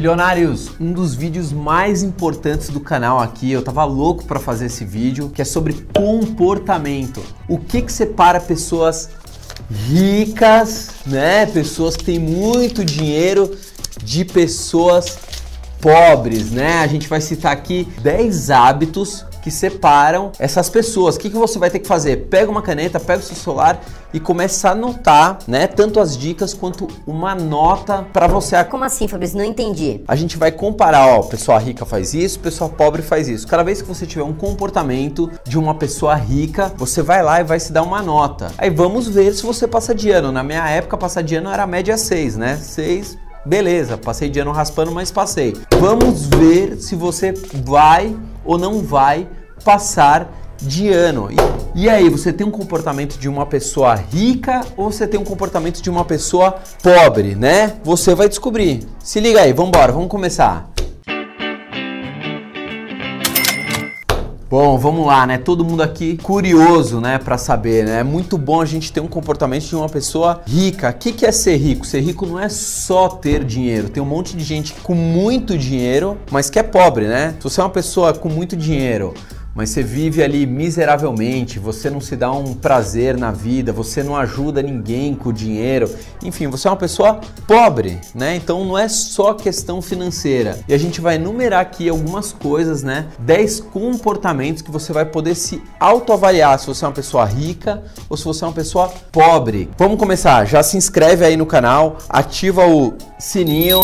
Bilionários, um dos vídeos mais importantes do canal aqui, eu tava louco para fazer esse vídeo, que é sobre comportamento. O que que separa pessoas ricas, né? Pessoas que têm muito dinheiro de pessoas pobres, né? A gente vai citar aqui 10 hábitos que separam essas pessoas. O que, que você vai ter que fazer? Pega uma caneta, pega o seu celular e começa a anotar, né? Tanto as dicas quanto uma nota para você. Como assim, Fabrício? Não entendi. A gente vai comparar, ó, pessoa rica faz isso, pessoa pobre faz isso. Cada vez que você tiver um comportamento de uma pessoa rica, você vai lá e vai se dar uma nota. Aí vamos ver se você passa de ano. Na minha época, passar de ano era média 6, né? 6 Beleza, passei de ano raspando, mas passei. Vamos ver se você vai ou não vai passar de ano. E, e, aí, você tem um comportamento de uma pessoa rica ou você tem um comportamento de uma pessoa pobre, né? Você vai descobrir. Se liga aí, vamos embora, vamos começar. Bom, vamos lá, né? Todo mundo aqui curioso, né, para saber, né? É muito bom a gente ter um comportamento de uma pessoa rica. O que, que é ser rico? Ser rico não é só ter dinheiro. Tem um monte de gente com muito dinheiro, mas que é pobre, né? Se você é uma pessoa com muito dinheiro, mas você vive ali miseravelmente, você não se dá um prazer na vida, você não ajuda ninguém com o dinheiro, enfim, você é uma pessoa pobre, né? Então não é só questão financeira. E a gente vai enumerar aqui algumas coisas, né? 10 comportamentos que você vai poder se autoavaliar se você é uma pessoa rica ou se você é uma pessoa pobre. Vamos começar, já se inscreve aí no canal, ativa o sininho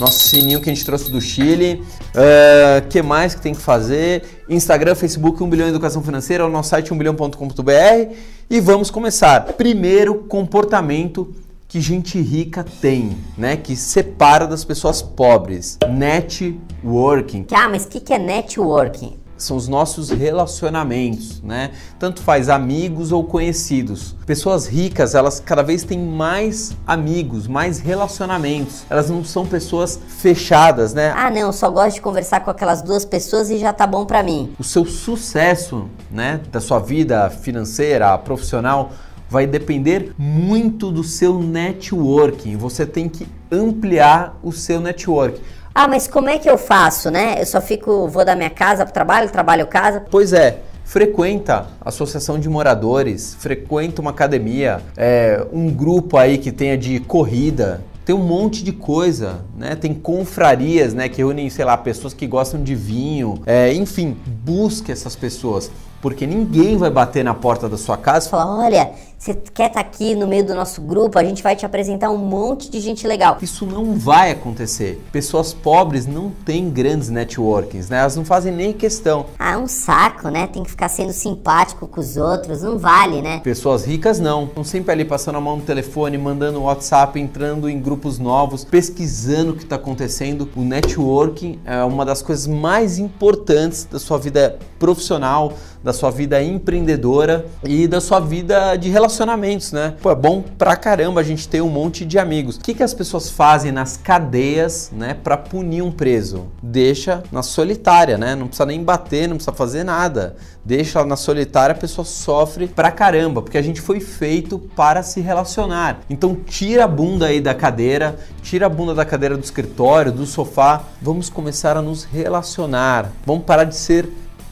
nosso sininho que a gente trouxe do Chile. O uh, que mais que tem que fazer? Instagram, Facebook, 1 bilhão educação financeira, o nosso site 1bilhão.com.br e vamos começar. Primeiro, comportamento que gente rica tem, né? Que separa das pessoas pobres. Networking. Ah, mas o que, que é networking? São os nossos relacionamentos, né? Tanto faz amigos ou conhecidos. Pessoas ricas, elas cada vez têm mais amigos, mais relacionamentos. Elas não são pessoas fechadas, né? Ah, não, só gosto de conversar com aquelas duas pessoas e já tá bom para mim. O seu sucesso, né, da sua vida financeira, profissional, vai depender muito do seu networking. Você tem que ampliar o seu networking. Ah, mas como é que eu faço, né? Eu só fico, vou da minha casa para o trabalho, trabalho casa. Pois é, frequenta associação de moradores, frequenta uma academia, é, um grupo aí que tenha de corrida, tem um monte de coisa, né? Tem confrarias, né? Que reúnem, sei lá, pessoas que gostam de vinho. É, enfim, busque essas pessoas. Porque ninguém vai bater na porta da sua casa e falar: olha, você quer estar tá aqui no meio do nosso grupo? A gente vai te apresentar um monte de gente legal. Isso não vai acontecer. Pessoas pobres não têm grandes networkings, né? Elas não fazem nem questão. Ah, é um saco, né? Tem que ficar sendo simpático com os outros, não vale, né? Pessoas ricas não. Estão sempre ali passando a mão no telefone, mandando WhatsApp, entrando em grupos novos, pesquisando o que está acontecendo. O networking é uma das coisas mais importantes da sua vida profissional, da sua vida empreendedora e da sua vida de relacionamento relacionamentos, né? Pô, é bom pra caramba a gente ter um monte de amigos. O que, que as pessoas fazem nas cadeias, né, para punir um preso? Deixa na solitária, né? Não precisa nem bater, não precisa fazer nada. Deixa na solitária, a pessoa sofre pra caramba, porque a gente foi feito para se relacionar. Então tira a bunda aí da cadeira, tira a bunda da cadeira do escritório, do sofá. Vamos começar a nos relacionar. Vamos parar de ser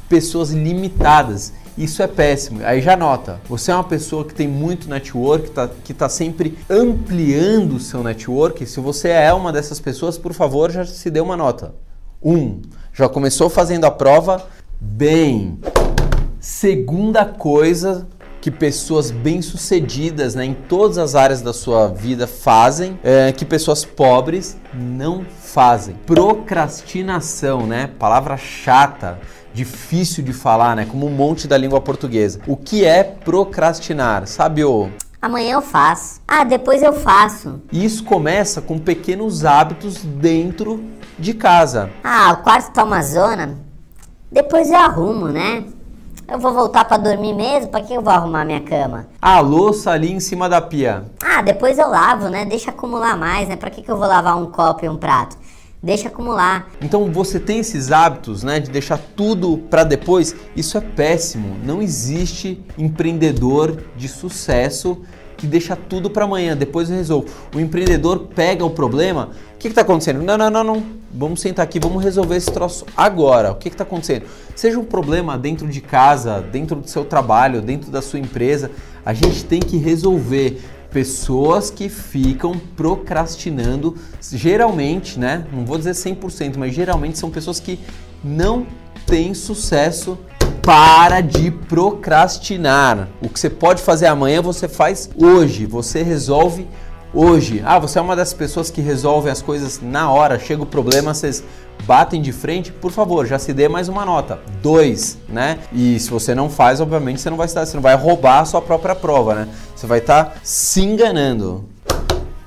pessoas limitadas isso é péssimo. Aí já nota, você é uma pessoa que tem muito network, tá, que está sempre ampliando o seu network. Se você é uma dessas pessoas, por favor, já se dê uma nota. Um, já começou fazendo a prova? Bem. Segunda coisa que pessoas bem-sucedidas né, em todas as áreas da sua vida fazem, é, que pessoas pobres não fazem. Procrastinação, né? Palavra chata difícil de falar, né? Como um monte da língua portuguesa. O que é procrastinar? Sabe o Amanhã eu faço. Ah, depois eu faço. Isso começa com pequenos hábitos dentro de casa. Ah, o quarto tá uma zona. Depois eu arrumo, né? Eu vou voltar para dormir mesmo? Para que eu vou arrumar minha cama? A louça ali em cima da pia. Ah, depois eu lavo, né? Deixa acumular mais, né? Para que, que eu vou lavar um copo e um prato? Deixa acumular. Então você tem esses hábitos, né, de deixar tudo para depois, isso é péssimo. Não existe empreendedor de sucesso que deixa tudo para amanhã, depois eu resolvo. O empreendedor pega o problema, o que está acontecendo? Não, não, não, não. Vamos sentar aqui, vamos resolver esse troço agora. O que está acontecendo? Seja um problema dentro de casa, dentro do seu trabalho, dentro da sua empresa, a gente tem que resolver pessoas que ficam procrastinando, geralmente, né? Não vou dizer 100%, mas geralmente são pessoas que não têm sucesso. Para de procrastinar. O que você pode fazer amanhã, você faz hoje. Você resolve hoje. Ah, você é uma das pessoas que resolvem as coisas na hora. Chega o problema, vocês batem de frente, por favor, já se dê mais uma nota. Dois, né? E se você não faz, obviamente você não vai estar, você não vai roubar a sua própria prova, né? Você vai estar se enganando.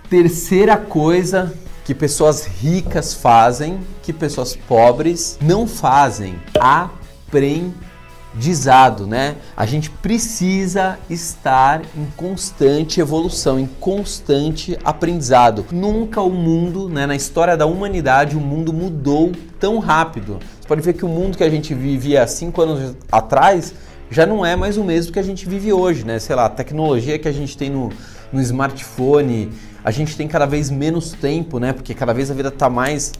Terceira coisa que pessoas ricas fazem, que pessoas pobres não fazem. Aprendizagem dizado, né? A gente precisa estar em constante evolução, em constante aprendizado. Nunca o mundo, né, na história da humanidade, o mundo mudou tão rápido. Você pode ver que o mundo que a gente vivia cinco anos atrás já não é mais o mesmo que a gente vive hoje, né? Sei lá, a tecnologia que a gente tem no, no smartphone, a gente tem cada vez menos tempo, né? Porque cada vez a vida está mais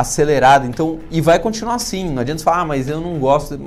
acelerada. Então, e vai continuar assim. Não adianta falar, ah, mas eu não gosto.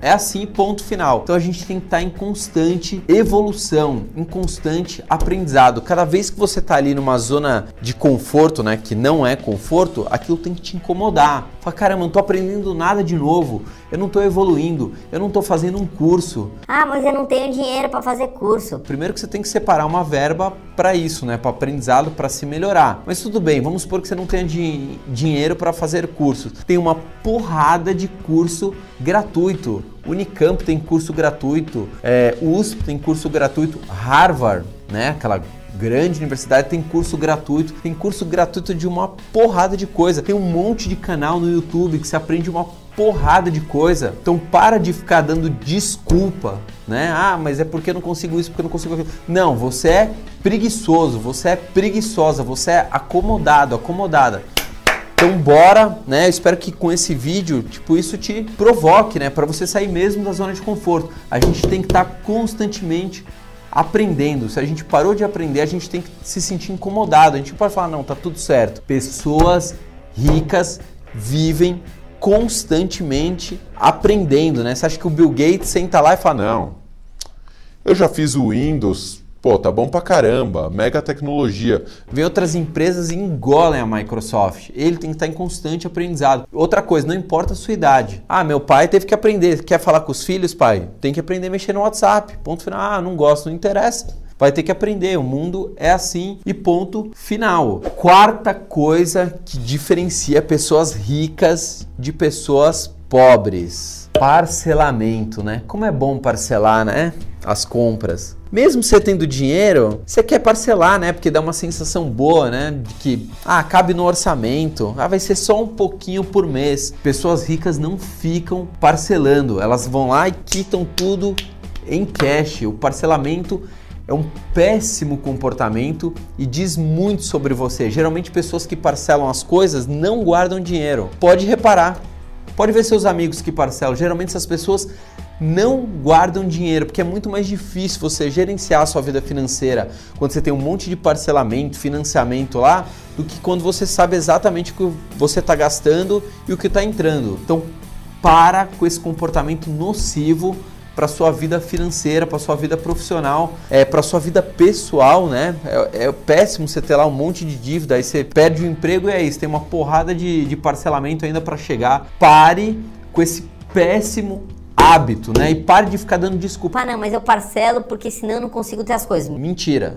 É assim, ponto final. Então a gente tem que estar em constante evolução, em constante aprendizado. Cada vez que você está ali numa zona de conforto, né, que não é conforto, aquilo tem que te incomodar. Fala, caramba, não tô aprendendo nada de novo, eu não estou evoluindo, eu não estou fazendo um curso. Ah, mas eu não tenho dinheiro para fazer curso. Primeiro que você tem que separar uma verba para isso, né, para aprendizado, para se melhorar. Mas tudo bem, vamos supor que você não tenha di dinheiro para fazer cursos. Tem uma porrada de curso gratuito. Unicamp tem curso gratuito, é, USP tem curso gratuito, Harvard, né, aquela grande universidade tem curso gratuito, tem curso gratuito de uma porrada de coisa. Tem um monte de canal no YouTube que você aprende uma porrada de coisa. Então para de ficar dando desculpa, né? Ah, mas é porque eu não consigo isso, porque eu não consigo aquilo. Não, você é preguiçoso, você é preguiçosa, você é acomodado, acomodada. Então bora, né? Eu espero que com esse vídeo, tipo, isso te provoque, né, para você sair mesmo da zona de conforto. A gente tem que estar tá constantemente aprendendo. Se a gente parou de aprender, a gente tem que se sentir incomodado. A gente pode falar, não, tá tudo certo. Pessoas ricas vivem constantemente aprendendo, né? Você acha que o Bill Gates senta lá e fala, não, eu já fiz o Windows, Pô, tá bom pra caramba, mega tecnologia. Vem outras empresas e engolem a Microsoft. Ele tem que estar em constante aprendizado. Outra coisa, não importa a sua idade. Ah, meu pai teve que aprender. Quer falar com os filhos, pai? Tem que aprender a mexer no WhatsApp. Ponto final. Ah, não gosto, não interessa. Vai ter que aprender. O mundo é assim e ponto final. Quarta coisa que diferencia pessoas ricas de pessoas pobres. Parcelamento, né? Como é bom parcelar, né? As compras mesmo você tendo dinheiro, você quer parcelar, né? Porque dá uma sensação boa, né? De que, ah, cabe no orçamento, ah, vai ser só um pouquinho por mês. Pessoas ricas não ficam parcelando, elas vão lá e quitam tudo em cash. O parcelamento é um péssimo comportamento e diz muito sobre você. Geralmente, pessoas que parcelam as coisas não guardam dinheiro. Pode reparar, pode ver seus amigos que parcelam. Geralmente, essas pessoas não guardam dinheiro, porque é muito mais difícil você gerenciar a sua vida financeira quando você tem um monte de parcelamento, financiamento lá, do que quando você sabe exatamente o que você está gastando e o que está entrando. Então, para com esse comportamento nocivo para sua vida financeira, para sua vida profissional, é, para sua vida pessoal, né? É, é, péssimo você ter lá um monte de dívida, aí você perde o emprego e é isso, tem uma porrada de, de parcelamento ainda para chegar. Pare com esse péssimo hábito, né? E pare de ficar dando desculpa. Ah, não, mas eu parcelo porque senão eu não consigo ter as coisas. Mentira.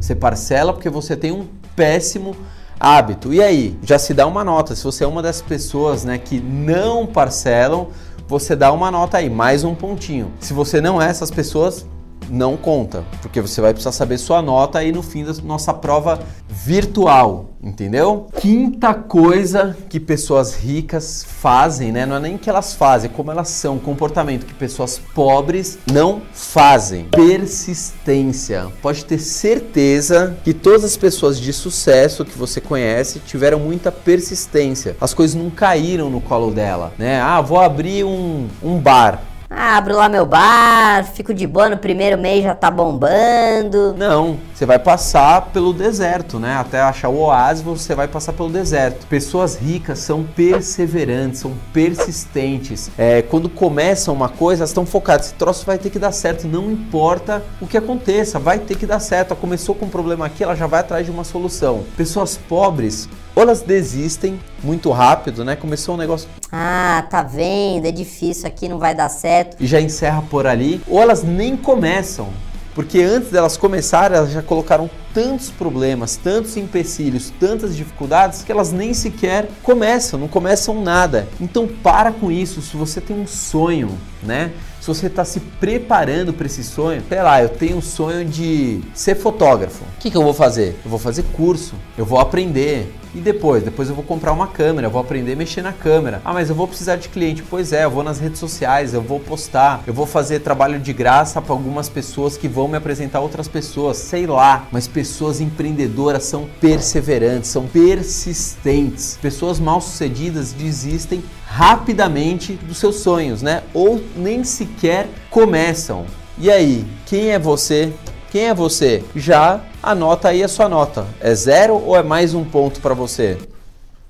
Você parcela porque você tem um péssimo hábito. E aí, já se dá uma nota. Se você é uma das pessoas, né, que não parcelam, você dá uma nota aí, mais um pontinho. Se você não é essas pessoas, não conta, porque você vai precisar saber sua nota aí no fim da nossa prova virtual, entendeu? Quinta coisa que pessoas ricas fazem, né? Não é nem que elas fazem, é como elas são, comportamento que pessoas pobres não fazem. Persistência. Pode ter certeza que todas as pessoas de sucesso que você conhece tiveram muita persistência. As coisas não caíram no colo dela, né? Ah, vou abrir um, um bar Abro lá meu bar, fico de boa no primeiro mês já tá bombando. Não, você vai passar pelo deserto, né? Até achar o oásis, você vai passar pelo deserto. Pessoas ricas são perseverantes, são persistentes. É, quando começam uma coisa, elas estão focadas. Esse troço vai ter que dar certo, não importa o que aconteça, vai ter que dar certo. Ela começou com um problema aqui, ela já vai atrás de uma solução. Pessoas pobres ou elas desistem muito rápido, né? Começou um negócio. Ah, tá vendo? É difícil aqui, não vai dar certo. E já encerra por ali. Ou elas nem começam. Porque antes delas começarem, elas já colocaram tantos problemas, tantos empecilhos, tantas dificuldades que elas nem sequer começam, não começam nada. Então para com isso. Se você tem um sonho, né? Se você está se preparando para esse sonho, sei lá, eu tenho um sonho de ser fotógrafo. O que, que eu vou fazer? Eu vou fazer curso, eu vou aprender. E depois? Depois eu vou comprar uma câmera, vou aprender a mexer na câmera. Ah, mas eu vou precisar de cliente. Pois é, eu vou nas redes sociais, eu vou postar, eu vou fazer trabalho de graça para algumas pessoas que vão me apresentar outras pessoas, sei lá. Mas pessoas empreendedoras são perseverantes, são persistentes. Pessoas mal-sucedidas desistem rapidamente dos seus sonhos, né? Ou nem sequer começam. E aí, quem é você? Quem é você? Já anota aí a sua nota. É zero ou é mais um ponto para você?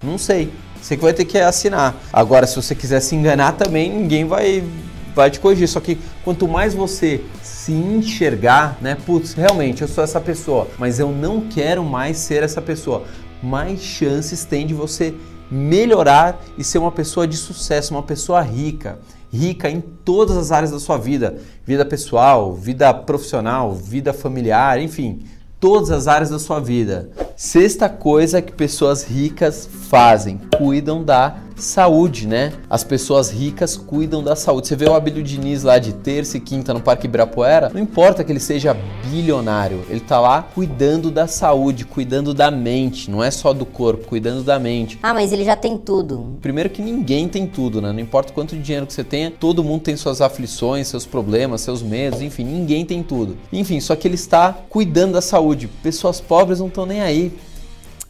Não sei. Você que vai ter que assinar. Agora, se você quiser se enganar também, ninguém vai, vai te corrigir. Só que quanto mais você se enxergar, né? Putz, realmente eu sou essa pessoa, mas eu não quero mais ser essa pessoa. Mais chances tem de você melhorar e ser uma pessoa de sucesso, uma pessoa rica, rica em todas as áreas da sua vida, vida pessoal, vida profissional, vida familiar, enfim, todas as áreas da sua vida. Sexta coisa que pessoas ricas fazem, cuidam da saúde, né? As pessoas ricas cuidam da saúde. Você vê o Abílio Diniz lá de terça e quinta no Parque Ibirapuera, não importa que ele seja bilionário, ele tá lá cuidando da saúde, cuidando da mente, não é só do corpo, cuidando da mente. Ah, mas ele já tem tudo. Primeiro que ninguém tem tudo, né? Não importa quanto dinheiro que você tenha, todo mundo tem suas aflições, seus problemas, seus medos, enfim, ninguém tem tudo. Enfim, só que ele está cuidando da saúde. Pessoas pobres não estão nem aí.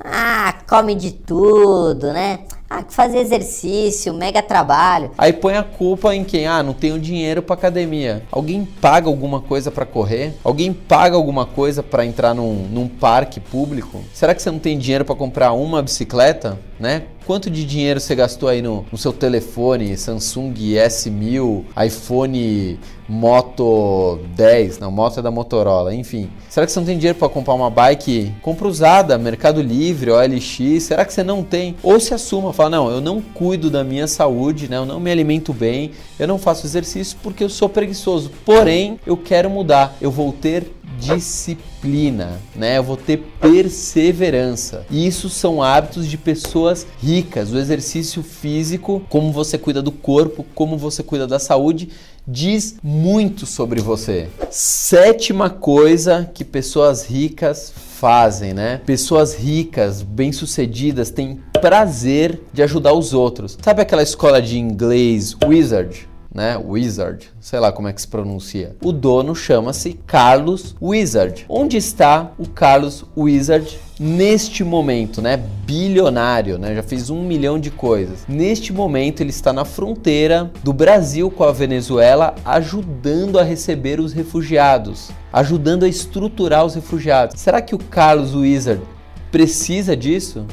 Ah, come de tudo, né? Ah, fazer exercício, mega trabalho. Aí põe a culpa em quem? Ah, não tenho dinheiro para academia. Alguém paga alguma coisa para correr? Alguém paga alguma coisa para entrar num, num parque público? Será que você não tem dinheiro para comprar uma bicicleta? Né? Quanto de dinheiro você gastou aí no, no seu telefone, Samsung S1000, iPhone Moto 10, não, Moto é da Motorola, enfim. Será que você não tem dinheiro para comprar uma bike? Compra usada, Mercado Livre, OLX, será que você não tem? Ou se assuma, fala, não, eu não cuido da minha saúde, né? eu não me alimento bem, eu não faço exercício porque eu sou preguiçoso. Porém, eu quero mudar, eu vou ter disciplina, né? Eu vou ter perseverança. E isso são hábitos de pessoas ricas. O exercício físico, como você cuida do corpo, como você cuida da saúde, diz muito sobre você. Sétima coisa que pessoas ricas fazem, né? Pessoas ricas, bem-sucedidas, têm prazer de ajudar os outros. Sabe aquela escola de inglês Wizard? Né? Wizard, sei lá como é que se pronuncia. O dono chama-se Carlos Wizard. Onde está o Carlos Wizard neste momento, né? Bilionário, né? Já fez um milhão de coisas. Neste momento ele está na fronteira do Brasil com a Venezuela, ajudando a receber os refugiados, ajudando a estruturar os refugiados. Será que o Carlos Wizard precisa disso?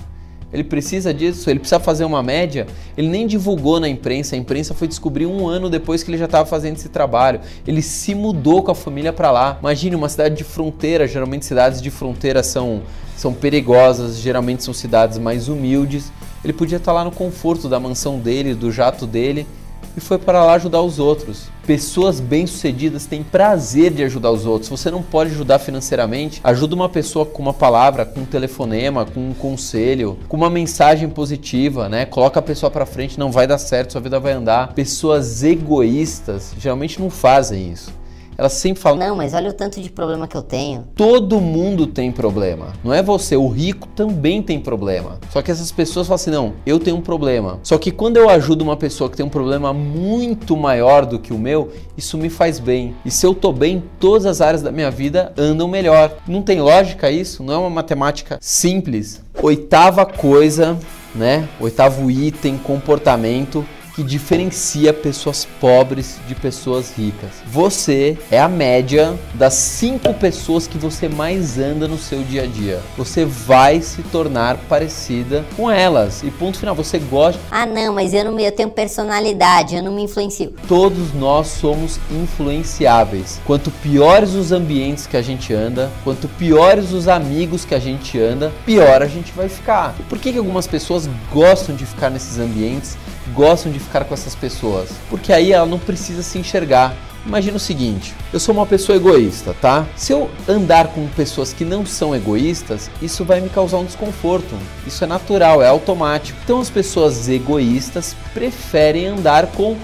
Ele precisa disso, ele precisa fazer uma média. Ele nem divulgou na imprensa, a imprensa foi descobrir um ano depois que ele já estava fazendo esse trabalho. Ele se mudou com a família para lá. Imagine uma cidade de fronteira, geralmente cidades de fronteira são, são perigosas, geralmente são cidades mais humildes. Ele podia estar lá no conforto da mansão dele, do jato dele e foi para lá ajudar os outros. Pessoas bem-sucedidas têm prazer de ajudar os outros. Você não pode ajudar financeiramente, ajuda uma pessoa com uma palavra, com um telefonema, com um conselho, com uma mensagem positiva, né? Coloca a pessoa para frente, não vai dar certo, sua vida vai andar. Pessoas egoístas geralmente não fazem isso elas sempre falam: Não, mas olha o tanto de problema que eu tenho. Todo mundo tem problema. Não é você, o rico também tem problema. Só que essas pessoas falam assim: Não, eu tenho um problema. Só que quando eu ajudo uma pessoa que tem um problema muito maior do que o meu, isso me faz bem. E se eu tô bem, todas as áreas da minha vida andam melhor. Não tem lógica isso? Não é uma matemática simples? Oitava coisa, né? Oitavo item, comportamento que diferencia pessoas pobres de pessoas ricas. Você é a média das cinco pessoas que você mais anda no seu dia a dia. Você vai se tornar parecida com elas. E ponto final, você gosta. Ah, não, mas eu não eu tenho personalidade, eu não me influencio. Todos nós somos influenciáveis. Quanto piores os ambientes que a gente anda, quanto piores os amigos que a gente anda, pior a gente vai ficar. Por que, que algumas pessoas gostam de ficar nesses ambientes, gostam de ficar com essas pessoas? Porque aí ela não precisa se enxergar. Imagina o seguinte: eu sou uma pessoa egoísta, tá? Se eu andar com pessoas que não são egoístas, isso vai me causar um desconforto. Isso é natural, é automático. Então as pessoas egoístas preferem andar com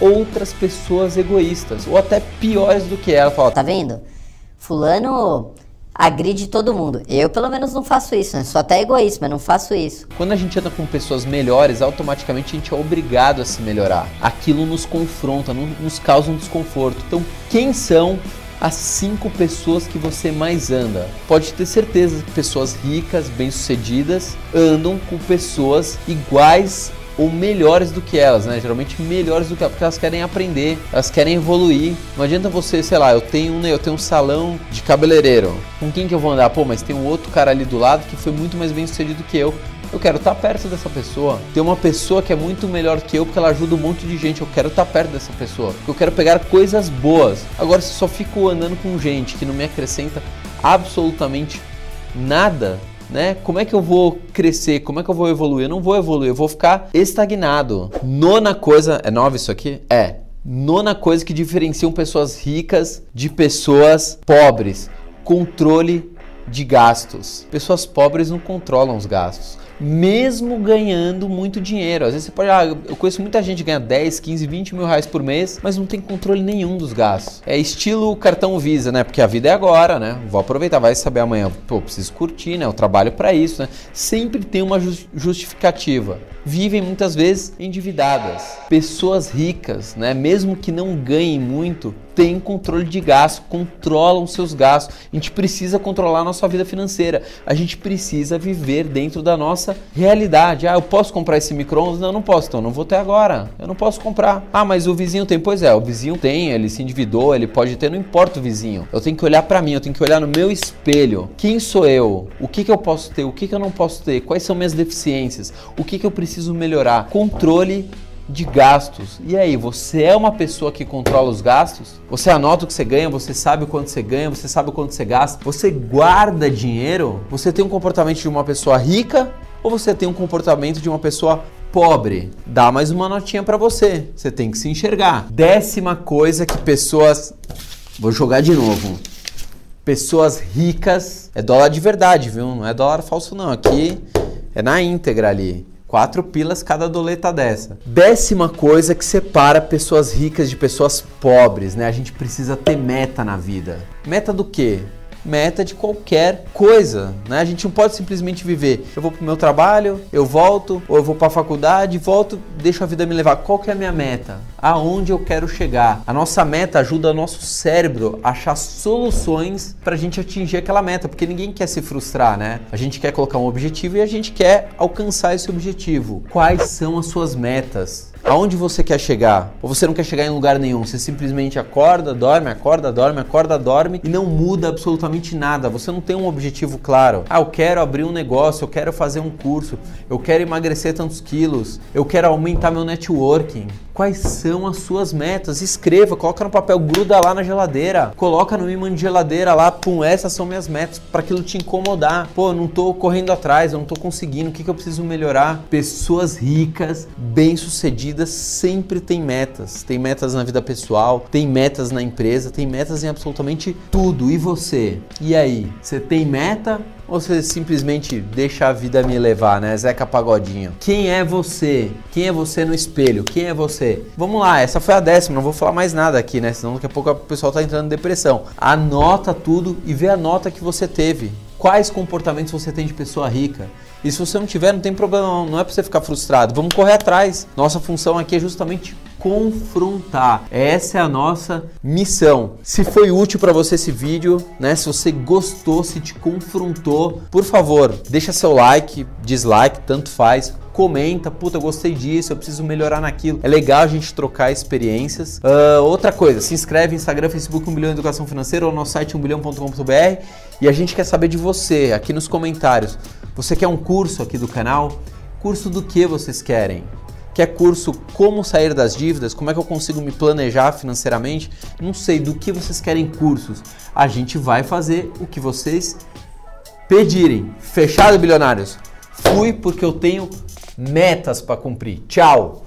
outras pessoas egoístas ou até piores do que ela. Fala, Tá vendo? Fulano agride todo mundo. Eu, pelo menos, não faço isso, né? Sou até egoísta, mas não faço isso. Quando a gente anda com pessoas melhores, automaticamente a gente é obrigado a se melhorar. Aquilo nos confronta, nos causa um desconforto. Então, quem são as cinco pessoas que você mais anda? Pode ter certeza que pessoas ricas, bem-sucedidas, andam com pessoas iguais ou melhores do que elas, né? Geralmente melhores do que elas, porque elas querem aprender, elas querem evoluir. Não adianta você, sei lá, eu tenho, né, eu tenho um salão de cabeleireiro. Com quem que eu vou andar? Pô, mas tem um outro cara ali do lado que foi muito mais bem sucedido que eu. Eu quero estar perto dessa pessoa. Tem uma pessoa que é muito melhor que eu porque ela ajuda um monte de gente. Eu quero estar perto dessa pessoa. Eu quero pegar coisas boas. Agora, se só fico andando com gente que não me acrescenta absolutamente nada, né? Como é que eu vou crescer? Como é que eu vou evoluir? Eu não vou evoluir, eu vou ficar estagnado. Nona coisa, é nova isso aqui? É. Nona coisa que diferenciam pessoas ricas de pessoas pobres: controle de gastos. Pessoas pobres não controlam os gastos. Mesmo ganhando muito dinheiro. Às vezes você pode. Ah, eu conheço muita gente que ganha 10, 15, 20 mil reais por mês, mas não tem controle nenhum dos gastos. É estilo cartão Visa, né? Porque a vida é agora, né? Vou aproveitar, vai saber amanhã. Pô, preciso curtir, né? Eu trabalho para isso, né? Sempre tem uma justificativa. Vivem muitas vezes endividadas. Pessoas ricas, né? Mesmo que não ganhem muito, têm controle de gasto, controlam seus gastos. A gente precisa controlar a nossa vida financeira. A gente precisa viver dentro da nossa realidade. Ah, eu posso comprar esse micro-ondas? Não, não posso, então não vou ter agora. Eu não posso comprar. Ah, mas o vizinho tem. Pois é, o vizinho tem, ele se endividou, ele pode ter, não importa o vizinho. Eu tenho que olhar para mim, eu tenho que olhar no meu espelho. Quem sou eu? O que, que eu posso ter? O que, que eu não posso ter? Quais são minhas deficiências? O que, que eu preciso melhorar? Controle de gastos. E aí, você é uma pessoa que controla os gastos? Você anota o que você ganha, você sabe o quanto você ganha, você sabe o quanto você gasta, você guarda dinheiro? Você tem um comportamento de uma pessoa rica ou você tem um comportamento de uma pessoa pobre? Dá mais uma notinha para você. Você tem que se enxergar. Décima coisa que pessoas Vou jogar de novo. Pessoas ricas, é dólar de verdade, viu? Não é dólar falso não. Aqui é na íntegra ali. Quatro pilas cada doleta dessa. Décima coisa que separa pessoas ricas de pessoas pobres, né? A gente precisa ter meta na vida. Meta do quê? Meta de qualquer coisa, né? A gente não pode simplesmente viver. Eu vou pro meu trabalho, eu volto, ou eu vou para a faculdade, volto, deixo a vida me levar. Qual que é a minha meta? Aonde eu quero chegar? A nossa meta ajuda o nosso cérebro a achar soluções para a gente atingir aquela meta, porque ninguém quer se frustrar, né? A gente quer colocar um objetivo e a gente quer alcançar esse objetivo. Quais são as suas metas? Aonde você quer chegar? Ou você não quer chegar em lugar nenhum? Você simplesmente acorda, dorme, acorda, dorme, acorda, dorme e não muda absolutamente nada. Você não tem um objetivo claro. Ah, eu quero abrir um negócio, eu quero fazer um curso, eu quero emagrecer tantos quilos, eu quero aumentar meu networking. Quais são as suas metas? Escreva, coloca no papel, gruda lá na geladeira, coloca no imã de geladeira lá, pum, essas são minhas metas, para aquilo te incomodar. Pô, eu não tô correndo atrás, eu não tô conseguindo, o que, que eu preciso melhorar? Pessoas ricas, bem-sucedidas, sempre têm metas. Tem metas na vida pessoal, tem metas na empresa, tem metas em absolutamente tudo. E você? E aí? Você tem meta ou você simplesmente deixa a vida me levar, né? Zeca Pagodinho. Quem é você? Quem é você no espelho? Quem é você? Vamos lá, essa foi a décima, não vou falar mais nada aqui, né? Senão daqui a pouco o pessoal tá entrando em depressão. Anota tudo e vê a nota que você teve. Quais comportamentos você tem de pessoa rica? E se você não tiver, não tem problema, não, não é para você ficar frustrado. Vamos correr atrás. Nossa função aqui é justamente confrontar. Essa é a nossa missão. Se foi útil para você esse vídeo, né? Se você gostou, se te confrontou, por favor, deixa seu like, dislike, tanto faz comenta, puta, eu gostei disso, eu preciso melhorar naquilo. É legal a gente trocar experiências. Uh, outra coisa, se inscreve no Instagram, Facebook 1 bilhão Educação Financeira ou no nosso site 1bilhão.com.br e a gente quer saber de você aqui nos comentários. Você quer um curso aqui do canal? Curso do que vocês querem? Quer curso como sair das dívidas? Como é que eu consigo me planejar financeiramente? Não sei do que vocês querem cursos. A gente vai fazer o que vocês pedirem. Fechado, bilionários? Fui porque eu tenho metas para cumprir. Tchau.